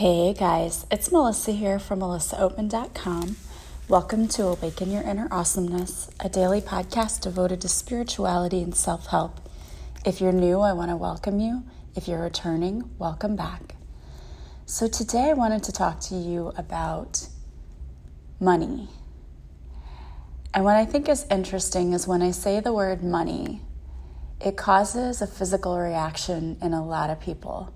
Hey guys, it's Melissa here from melissaoatman.com. Welcome to Awaken Your Inner Awesomeness, a daily podcast devoted to spirituality and self help. If you're new, I want to welcome you. If you're returning, welcome back. So, today I wanted to talk to you about money. And what I think is interesting is when I say the word money, it causes a physical reaction in a lot of people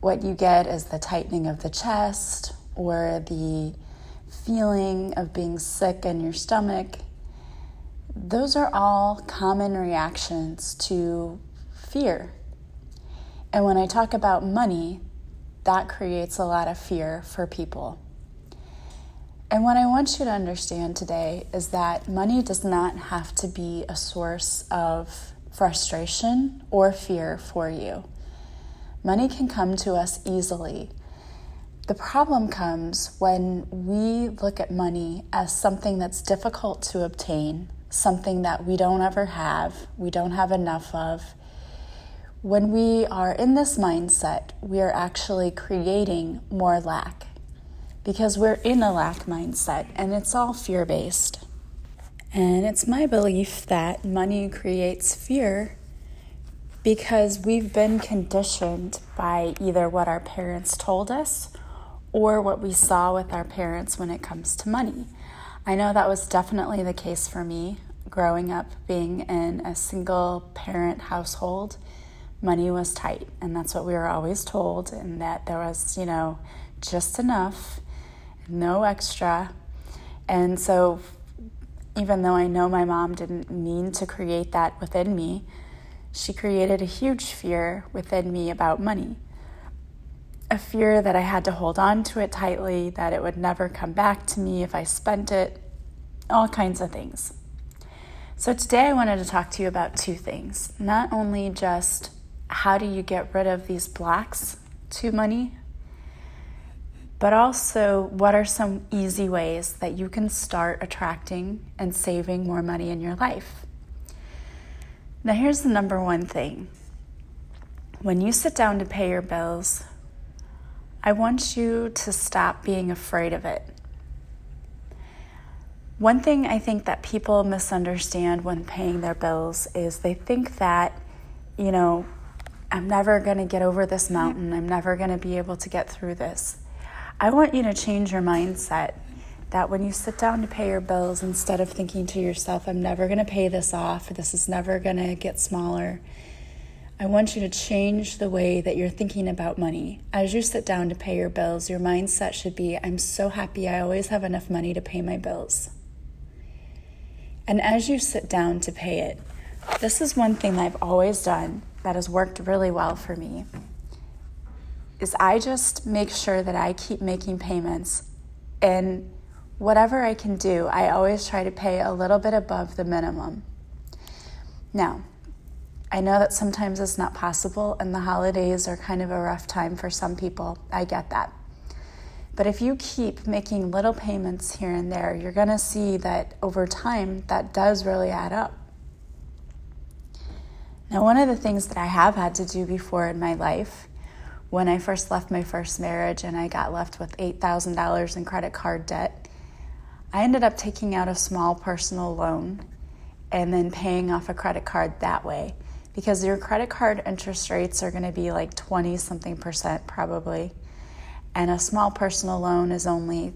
what you get is the tightening of the chest or the feeling of being sick in your stomach. Those are all common reactions to fear. And when I talk about money, that creates a lot of fear for people. And what I want you to understand today is that money does not have to be a source of frustration or fear for you. Money can come to us easily. The problem comes when we look at money as something that's difficult to obtain, something that we don't ever have, we don't have enough of. When we are in this mindset, we are actually creating more lack because we're in a lack mindset and it's all fear based. And it's my belief that money creates fear because we've been conditioned by either what our parents told us or what we saw with our parents when it comes to money. I know that was definitely the case for me growing up being in a single parent household. Money was tight, and that's what we were always told, and that there was, you know, just enough, no extra. And so, even though I know my mom didn't mean to create that within me, she created a huge fear within me about money. A fear that I had to hold on to it tightly, that it would never come back to me if I spent it, all kinds of things. So, today I wanted to talk to you about two things. Not only just how do you get rid of these blocks to money, but also what are some easy ways that you can start attracting and saving more money in your life. Now, here's the number one thing when you sit down to pay your bills, I want you to stop being afraid of it. One thing I think that people misunderstand when paying their bills is they think that, you know, I'm never going to get over this mountain. I'm never going to be able to get through this. I want you to change your mindset that when you sit down to pay your bills, instead of thinking to yourself, I'm never going to pay this off, this is never going to get smaller, I want you to change the way that you're thinking about money. As you sit down to pay your bills, your mindset should be, I'm so happy I always have enough money to pay my bills. And as you sit down to pay it, this is one thing I've always done that has worked really well for me. Is I just make sure that I keep making payments and whatever I can do, I always try to pay a little bit above the minimum. Now, I know that sometimes it's not possible, and the holidays are kind of a rough time for some people. I get that. But if you keep making little payments here and there, you're going to see that over time that does really add up. Now, one of the things that I have had to do before in my life, when I first left my first marriage and I got left with $8,000 in credit card debt, I ended up taking out a small personal loan and then paying off a credit card that way because your credit card interest rates are going to be like 20 something percent probably. And a small personal loan is only,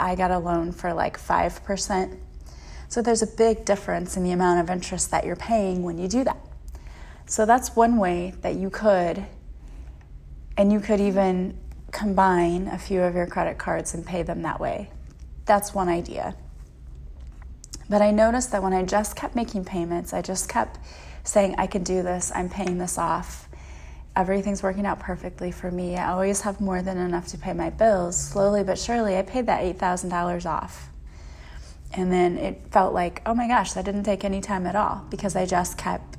I got a loan for like 5%. So there's a big difference in the amount of interest that you're paying when you do that. So that's one way that you could, and you could even combine a few of your credit cards and pay them that way. That's one idea. But I noticed that when I just kept making payments, I just kept saying, I can do this, I'm paying this off. Everything's working out perfectly for me. I always have more than enough to pay my bills. Slowly but surely, I paid that $8,000 off. And then it felt like, oh my gosh, that didn't take any time at all because I just kept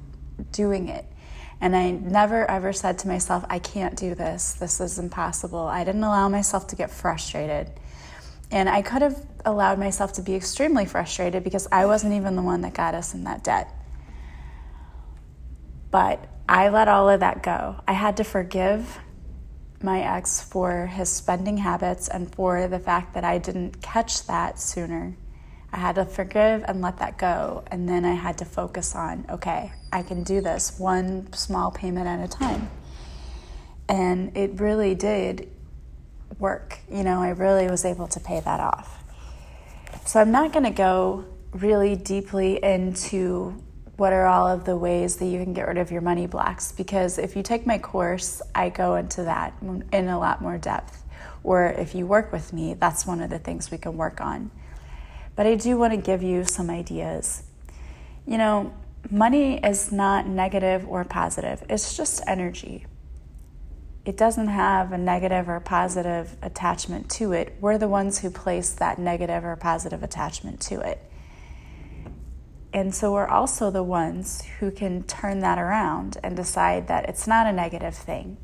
doing it. And I never ever said to myself, I can't do this. This is impossible. I didn't allow myself to get frustrated. And I could have allowed myself to be extremely frustrated because I wasn't even the one that got us in that debt. But I let all of that go. I had to forgive my ex for his spending habits and for the fact that I didn't catch that sooner. I had to forgive and let that go. And then I had to focus on okay, I can do this one small payment at a time. And it really did work. You know, I really was able to pay that off. So I'm not going to go really deeply into what are all of the ways that you can get rid of your money blocks because if you take my course, I go into that in a lot more depth. Or if you work with me, that's one of the things we can work on. But I do want to give you some ideas. You know, money is not negative or positive, it's just energy. It doesn't have a negative or positive attachment to it. We're the ones who place that negative or positive attachment to it. And so we're also the ones who can turn that around and decide that it's not a negative thing.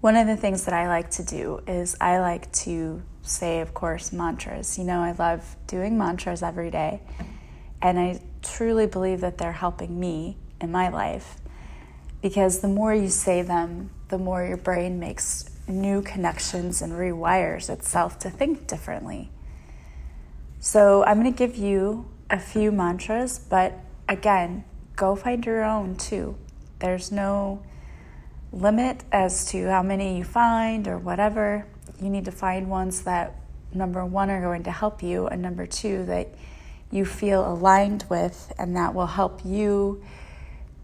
One of the things that I like to do is I like to say, of course, mantras. You know, I love doing mantras every day, and I truly believe that they're helping me in my life because the more you say them, the more your brain makes new connections and rewires itself to think differently. So, I'm going to give you a few mantras, but again, go find your own too. There's no limit as to how many you find or whatever. You need to find ones that, number one, are going to help you, and number two, that you feel aligned with, and that will help you,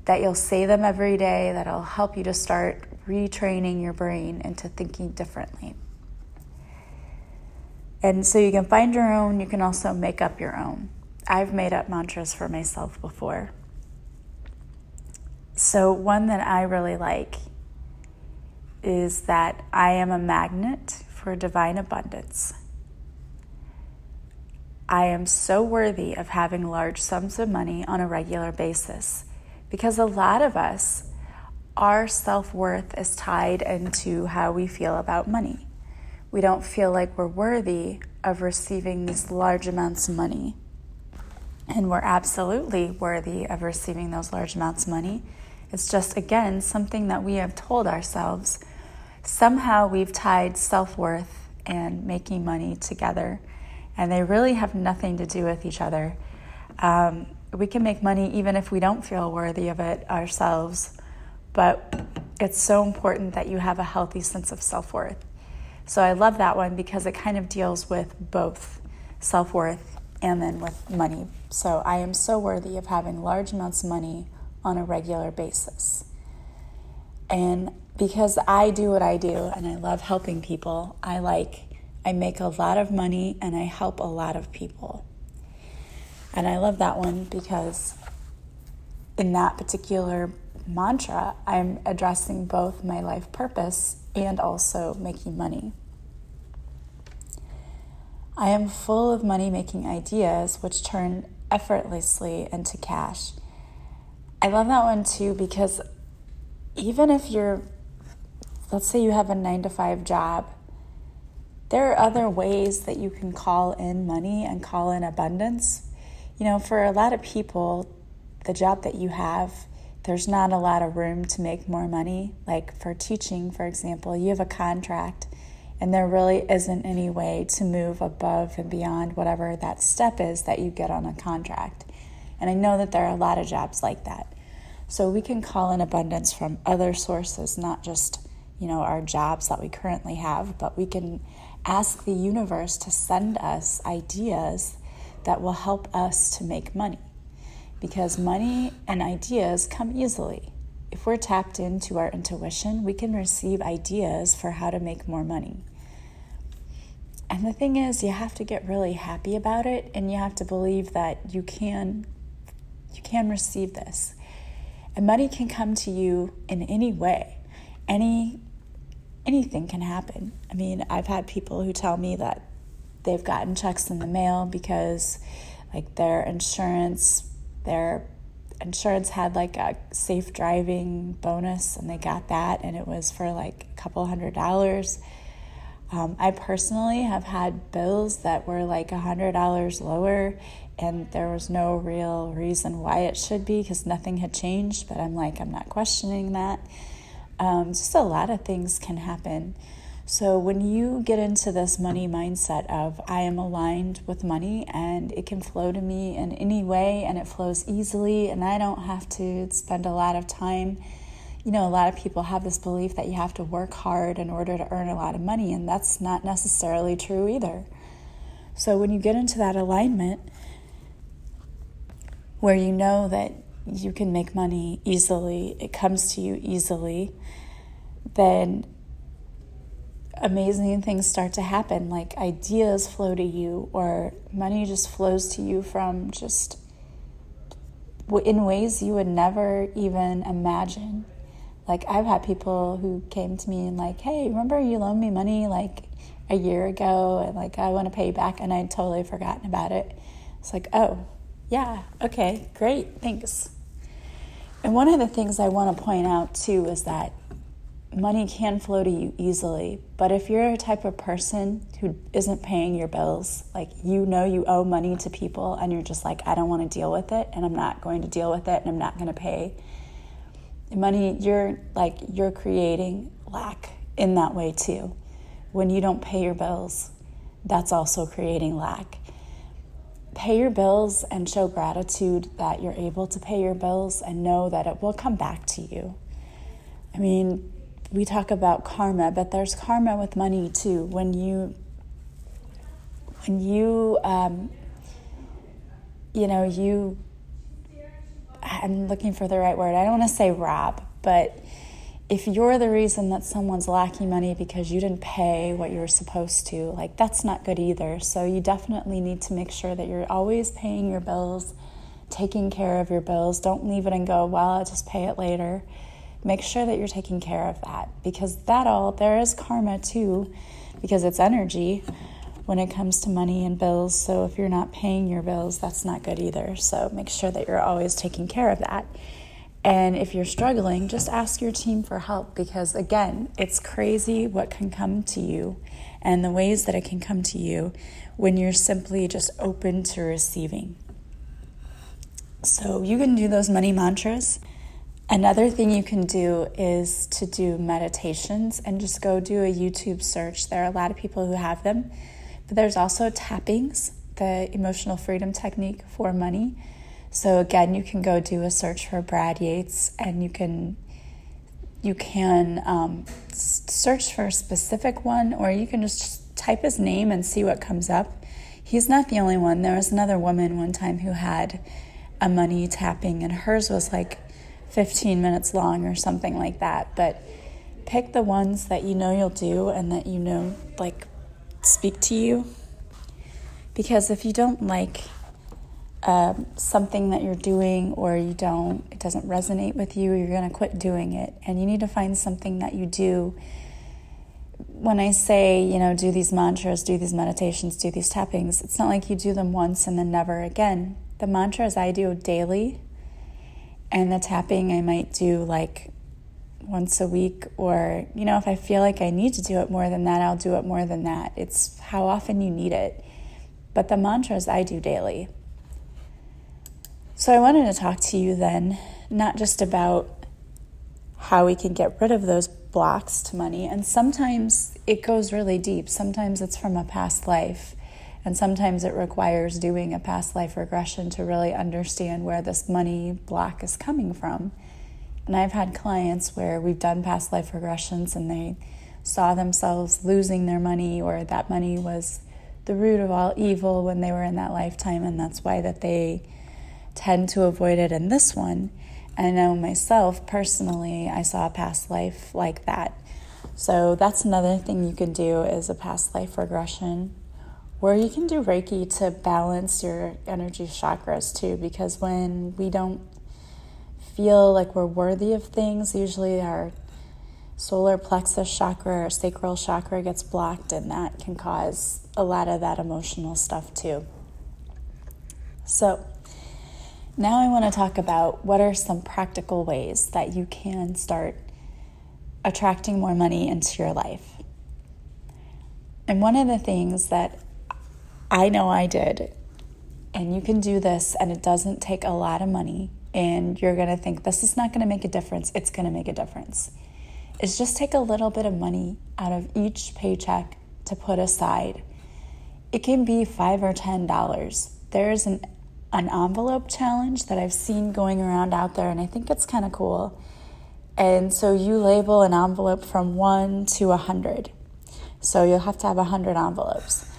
that you'll say them every day, that'll help you to start retraining your brain into thinking differently. And so you can find your own, you can also make up your own. I've made up mantras for myself before. So, one that I really like is that I am a magnet for divine abundance. I am so worthy of having large sums of money on a regular basis because a lot of us, our self worth is tied into how we feel about money. We don't feel like we're worthy of receiving these large amounts of money. And we're absolutely worthy of receiving those large amounts of money. It's just, again, something that we have told ourselves. Somehow we've tied self worth and making money together, and they really have nothing to do with each other. Um, we can make money even if we don't feel worthy of it ourselves, but it's so important that you have a healthy sense of self worth. So I love that one because it kind of deals with both self worth and then with money so I am so worthy of having large amounts of money on a regular basis. And because I do what I do and I love helping people, I like, I make a lot of money and I help a lot of people. And I love that one because in that particular mantra, I'm addressing both my life purpose and also making money. I am full of money making ideas which turn effortlessly into cash. I love that one too because even if you're, let's say you have a nine to five job, there are other ways that you can call in money and call in abundance. You know, for a lot of people, the job that you have, there's not a lot of room to make more money. Like for teaching, for example, you have a contract and there really isn't any way to move above and beyond whatever that step is that you get on a contract. And I know that there are a lot of jobs like that. So we can call in abundance from other sources, not just, you know, our jobs that we currently have, but we can ask the universe to send us ideas that will help us to make money. Because money and ideas come easily. If we're tapped into our intuition, we can receive ideas for how to make more money. And the thing is, you have to get really happy about it and you have to believe that you can you can receive this. And money can come to you in any way. Any anything can happen. I mean, I've had people who tell me that they've gotten checks in the mail because like their insurance their insurance had like a safe driving bonus and they got that and it was for like a couple hundred dollars um, I personally have had bills that were like a $100 lower, and there was no real reason why it should be because nothing had changed. But I'm like, I'm not questioning that. Um, just a lot of things can happen. So, when you get into this money mindset of I am aligned with money and it can flow to me in any way and it flows easily, and I don't have to spend a lot of time. You know, a lot of people have this belief that you have to work hard in order to earn a lot of money, and that's not necessarily true either. So, when you get into that alignment where you know that you can make money easily, it comes to you easily, then amazing things start to happen. Like ideas flow to you, or money just flows to you from just in ways you would never even imagine. Like I've had people who came to me and like, "Hey, remember you loaned me money like a year ago, and like I want to pay you back," and I'd totally forgotten about it. It's like, oh, yeah, okay, great, thanks. And one of the things I want to point out too is that money can flow to you easily, but if you're a type of person who isn't paying your bills, like you know you owe money to people and you're just like, I don't want to deal with it and I'm not going to deal with it and I'm not going to pay. Money, you're like, you're creating lack in that way too. When you don't pay your bills, that's also creating lack. Pay your bills and show gratitude that you're able to pay your bills and know that it will come back to you. I mean, we talk about karma, but there's karma with money too. When you, when you, um, you know, you, I'm looking for the right word. I don't want to say rob, but if you're the reason that someone's lacking money because you didn't pay what you were supposed to, like that's not good either. So you definitely need to make sure that you're always paying your bills, taking care of your bills. Don't leave it and go, well, I'll just pay it later make sure that you're taking care of that because that all there is karma too because it's energy when it comes to money and bills. So if you're not paying your bills that's not good either. So make sure that you're always taking care of that. And if you're struggling just ask your team for help because again it's crazy what can come to you and the ways that it can come to you when you're simply just open to receiving. So you can do those money mantras Another thing you can do is to do meditations and just go do a YouTube search. There are a lot of people who have them, but there's also tappings, the emotional freedom technique for money. So again, you can go do a search for Brad Yates, and you can you can um, search for a specific one, or you can just type his name and see what comes up. He's not the only one. There was another woman one time who had a money tapping, and hers was like 15 minutes long or something like that. But pick the ones that you know you'll do and that you know, like, speak to you. Because if you don't like um, something that you're doing or you don't, it doesn't resonate with you, you're going to quit doing it. And you need to find something that you do. When I say, you know, do these mantras, do these meditations, do these tappings, it's not like you do them once and then never again. The mantras I do daily and the tapping I might do like once a week, or, you know, if I feel like I need to do it more than that, I'll do it more than that. It's how often you need it. But the mantras I do daily. So I wanted to talk to you then, not just about how we can get rid of those blocks to money. And sometimes it goes really deep. Sometimes it's from a past life. And sometimes it requires doing a past life regression to really understand where this money block is coming from. And I've had clients where we've done past life regressions and they saw themselves losing their money or that money was the root of all evil when they were in that lifetime and that's why that they tend to avoid it in this one. And I know myself personally, I saw a past life like that. So that's another thing you can do is a past life regression where you can do Reiki to balance your energy chakras too, because when we don't feel like we're worthy of things, usually our solar plexus chakra or sacral chakra gets blocked, and that can cause a lot of that emotional stuff too. So, now I want to talk about what are some practical ways that you can start attracting more money into your life. And one of the things that I know I did. And you can do this, and it doesn't take a lot of money. And you're to think, this is not to make a difference. It's to make a difference. is just take a little bit of money out of each paycheck to put aside. It can be five or ten dollars. There's an an envelope challenge that I've seen going around out there, and I think it's kind of cool. And so you label an envelope from one to a hundred. So you'll have to have a hundred envelopes.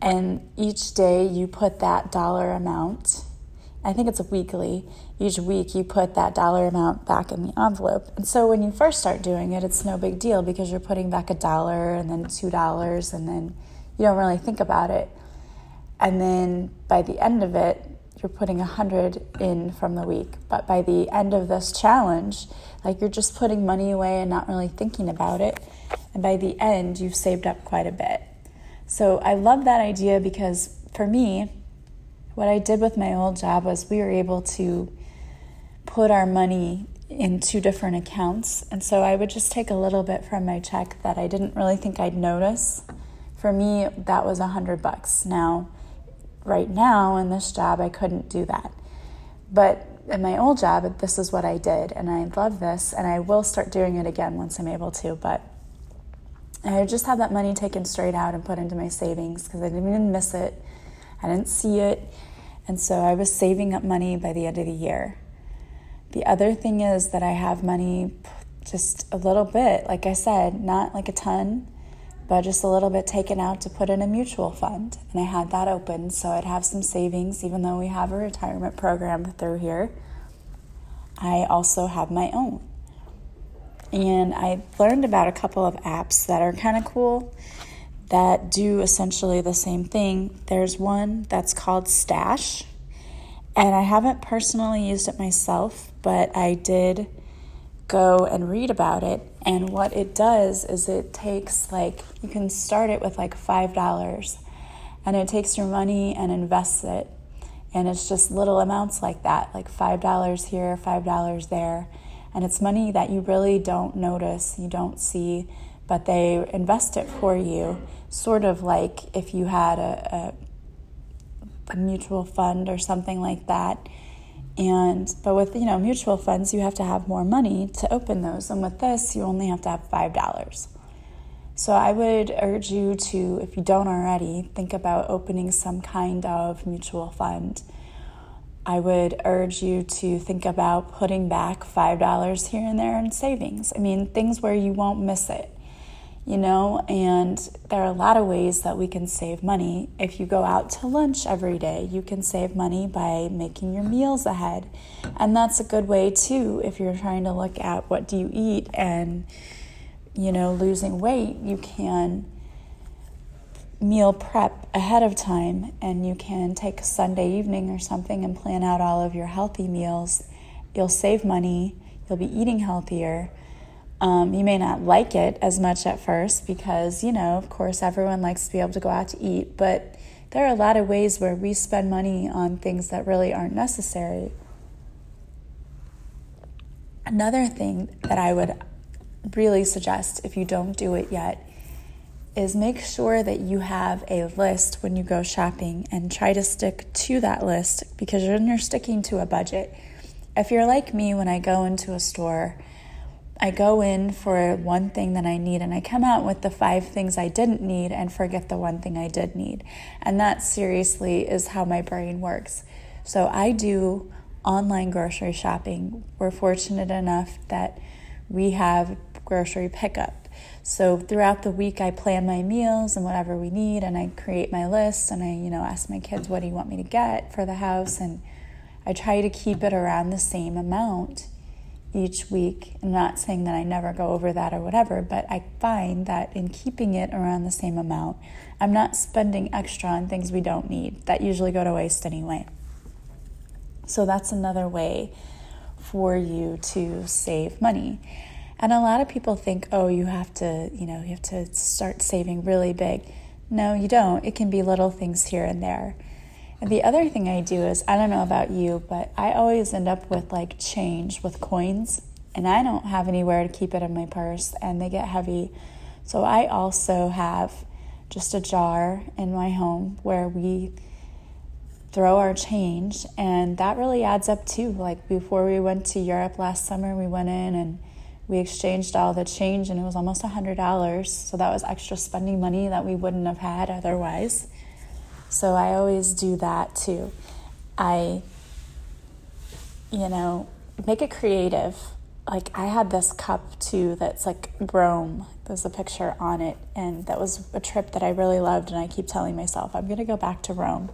And each day you put that dollar amount, I think it's a weekly, each week you put that dollar amount back in the envelope. And so when you first start doing it, it's no big deal because you're putting back a dollar and then two dollars and then you don't really think about it. And then by the end of it, you're putting a hundred in from the week. But by the end of this challenge, like you're just putting money away and not really thinking about it. And by the end, you've saved up quite a bit. So I love that idea because for me, what I did with my old job was we were able to put our money in two different accounts. And so I would just take a little bit from my check that I didn't really think I'd notice. For me, that was a hundred bucks. Now, right now in this job, I couldn't do that. But in my old job, this is what I did, and I love this, and I will start doing it again once I'm able to. But I just had that money taken straight out and put into my savings because I didn't even miss it. I didn't see it. And so I was saving up money by the end of the year. The other thing is that I have money just a little bit, like I said, not like a ton, but just a little bit taken out to put in a mutual fund. And I had that open so I'd have some savings, even though we have a retirement program through here. I also have my own. And I learned about a couple of apps that are kind of cool that do essentially the same thing. There's one that's called Stash, and I haven't personally used it myself, but I did go and read about it. And what it does is it takes like, you can start it with like $5 and it takes your money and invests it. And it's just little amounts like that, like $5 here, $5 there. And it's money that you really don't notice, you don't see, but they invest it for you, sort of like if you had a, a, a mutual fund or something like that and but with you know mutual funds, you have to have more money to open those, and with this, you only have to have five dollars. So I would urge you to, if you don't already, think about opening some kind of mutual fund. I would urge you to think about putting back $5 here and there in savings. I mean, things where you won't miss it you know, and there are a lot of ways that we can save money. If you go out to lunch every day, you can save money by making your meals ahead. And that's a good way too if you're trying to look at what do you eat and you know, losing weight, you can meal prep ahead of time and you can take a Sunday evening or something and plan out all of your healthy meals. You'll save money, you'll be eating healthier um, you may not like it as much at first because, you know, of course, everyone likes to be able to go out to eat, but there are a lot of ways where we spend money on things that really aren't necessary. Another thing that I would really suggest if you don't do it yet is make sure that you have a list when you go shopping and try to stick to that list because then you're sticking to a budget. If you're like me, when I go into a store, I go in for one thing that I need and I come out with the five things I didn't need and forget the one thing I did need. And that seriously is how my brain works. So I do online grocery shopping. We're fortunate enough that we have grocery pickup. So throughout the week I plan my meals and whatever we need and I create my list and I, you know, ask my kids what do you want me to get for the house and I try to keep it around the same amount each week. I'm not saying that I never go over that or whatever, but I find that in keeping it around the same amount, I'm not spending extra on things we don't need that usually go to waste anyway. So that's another way for you to save money. And a lot of people think, oh, you have to, you know, you have to start saving really big. No, you don't. It can be little things here and there. And the other thing I do is, I don't know about you, but I always end up with like change with coins, and I don't have anywhere to keep it in my purse, and they get heavy. So I also have just a jar in my home where we throw our change, and that really adds up too. Like before we went to Europe last summer, we went in and We exchanged all the change and it was almost $100. So that was extra spending money that we wouldn't have had otherwise. So I always do that too. I, you know, make it creative. Like I had this cup too that's like Rome. There's a picture on it, and that was a trip that I really loved. And I keep telling myself I'm going to go back to Rome.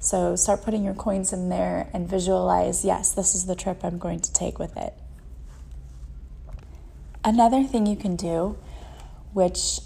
So start putting your coins in there and visualize yes, this is the trip I'm going to take with it. Another thing you can do, which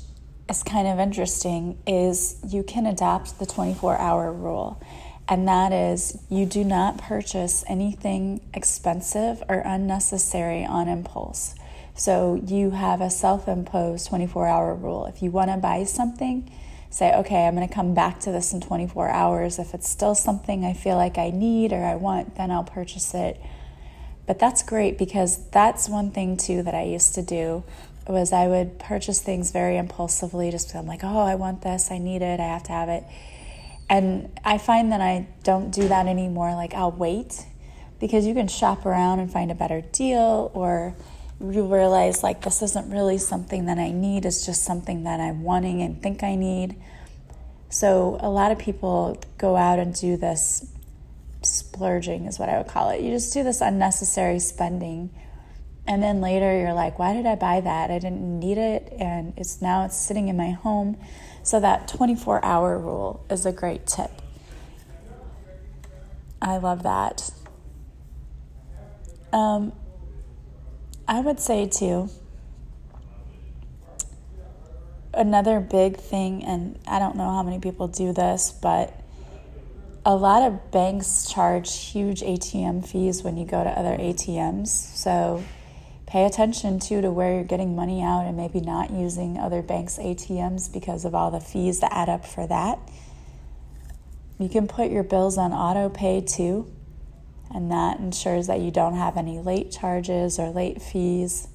is kind of interesting, is you can adopt the 24 hour rule and that is you do not purchase anything expensive or unnecessary on impulse. So you have a self imposed 24 hour rule. If you want to buy something, say, okay, I'm going to come back to this in 24 hours. If it's still something I feel like I need or I want, then I'll purchase it. But that's great because that's one thing too that I used to do was I would purchase things very impulsively just because I'm like, oh, I want this, I need it, I have to have it. And I find that I don't do that anymore. Like, I'll wait because you can shop around and find a better deal, or you realize, like, this isn't really something that I need, it's just something that I'm wanting and think I need. So, a lot of people go out and do this splurging, is what I would call it. You just do this unnecessary spending. And then later you're like, why did I buy that? I didn't need it. And it's now it's sitting in my home. So, that 24 hour rule is a great tip. I love that. Um, I would say, too, another big thing, and I don't know how many people do this, but a lot of banks charge huge ATM fees when you go to other ATMs. So, pay attention too to where you're getting money out and maybe not using other banks' ATMs because of all the fees that add up for that. You can put your bills on auto pay too, and that ensures that you don't have any late charges or late fees.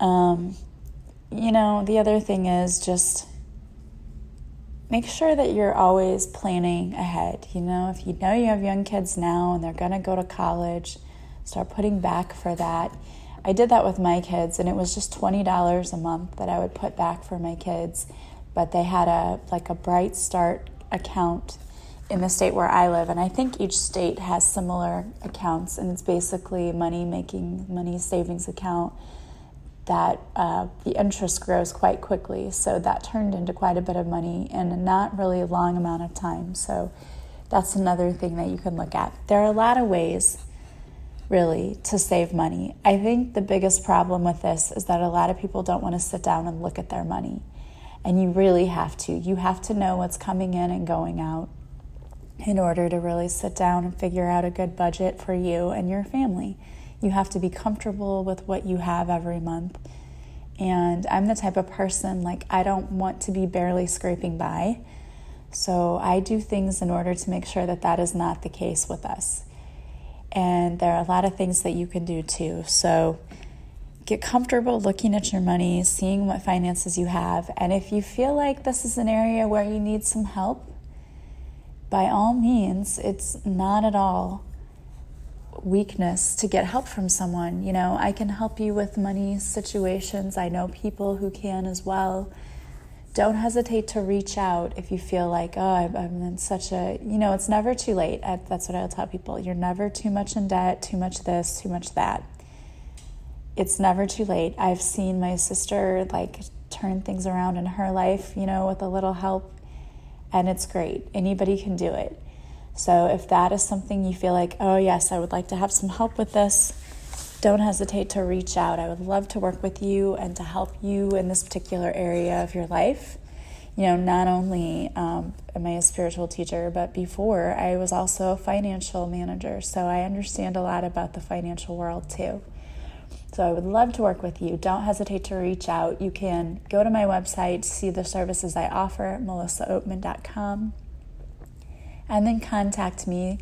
Um, you know, the other thing is just make sure that you're always planning ahead. You know, if you know you have young kids now and they're going to go to college, start putting back for that. I did that with my kids, and it was just $20 a month that I would put back for my kids. But they had a like a Bright Start account in the state where I live, and I think each state has similar accounts, and it's basically money making money savings account that uh, the interest grows quite quickly. So that turned into quite a bit of money in a not really a long amount of time. So that's another thing that you can look at. There are a lot of ways really to save money. I think the biggest problem with this is that a lot of people don't want to sit down and look at their money. And you really have to. You have to know what's coming in and going out in order to really sit down and figure out a good budget for you and your family. You have to be comfortable with what you have every month. And I'm the type of person like I don't want to be barely scraping by. So I do things in order to make sure that that is not the case with us. And there are a lot of things that you can do too. So get comfortable looking at your money, seeing what finances you have. And if you feel like this is an area where you need some help, by all means, it's not at all weakness to get help from someone. You know, I can help you with money situations. I know people who can as well don't hesitate to reach out if you feel like, oh, I'm in such a, you know, it's never too late. That's what I'll tell people. You're never too much in debt, too much this, too much that. It's never too late. I've seen my sister like turn things around in her life, you know, with a little help, and it's great. Anybody can do it. So if that is something you feel like, oh, yes, I would like to have some help with this, don't hesitate to reach out. I would love to work with you and to help you in this particular area of your life. You know, not only um, am I a spiritual teacher, but before I was also a financial manager. So I understand a lot about the financial world too. So I would love to work with you. Don't hesitate to reach out. You can go to my website, see the services I offer, melissaoatman.com, and then contact me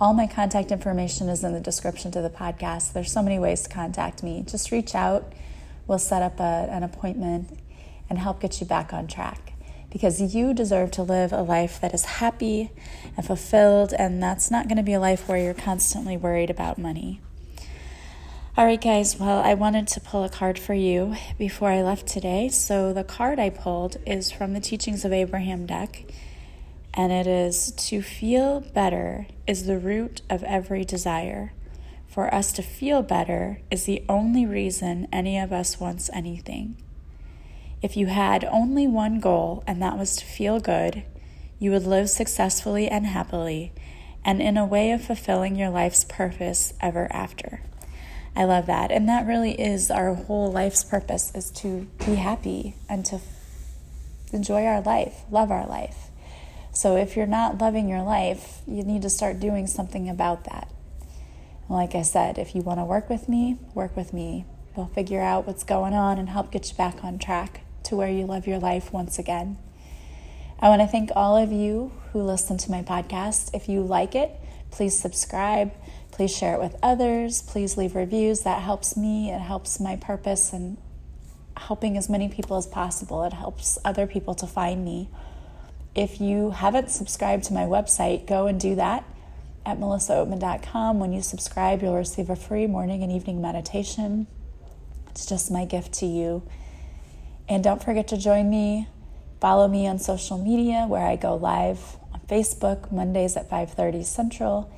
all my contact information is in the description to the podcast. There's so many ways to contact me. Just reach out. We'll set up a, an appointment and help get you back on track because you deserve to live a life that is happy and fulfilled, and that's not going to be a life where you're constantly worried about money. All right, guys. Well, I wanted to pull a card for you before I left today. So, the card I pulled is from the Teachings of Abraham deck, and it is To feel better is the root of every desire. For us to feel better is the only reason any of us wants anything. If you had only one goal, and that was to feel good, you would live successfully and happily, and in a way of fulfilling your life's purpose ever after. I love that. And that really is our whole life's purpose is to be happy and to enjoy our life, love our life. So if you're not loving your life, you need to start doing something about that. like I said, if you want to work with me, work with me. We'll figure out what's going on and help get you back on track to where you love your life once again. I want to thank all of you who listen to my podcast. If you like it, please subscribe. Please share it with others. Please leave reviews. That helps me. It helps my purpose and helping as many people as possible. It helps other people to find me. If you haven't subscribed to my website, go and do that at melissaoatman.com. When you subscribe, you'll receive a free morning and evening meditation. It's just my gift to you. And don't forget to join me. Follow me on social media where I go live on Facebook Mondays at 5:30 Central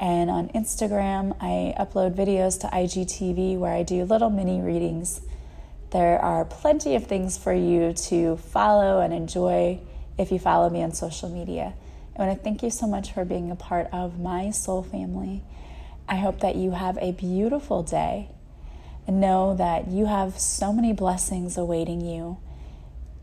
and on Instagram, I upload videos to IGTV where I do little mini readings. There are plenty of things for you to follow and enjoy if you follow me on social media. I want to thank you so much for being a part of my soul family. I hope that you have a beautiful day and know that you have so many blessings awaiting you.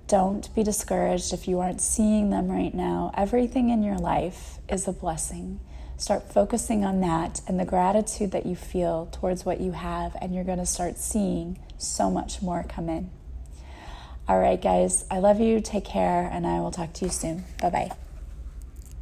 Don't be discouraged if you aren't seeing them right now. Everything in your life is a blessing. Start focusing on that and the gratitude that you feel towards what you have, and you're going to start seeing so much more come in. All right, guys, I love you. Take care, and I will talk to you soon. Bye bye.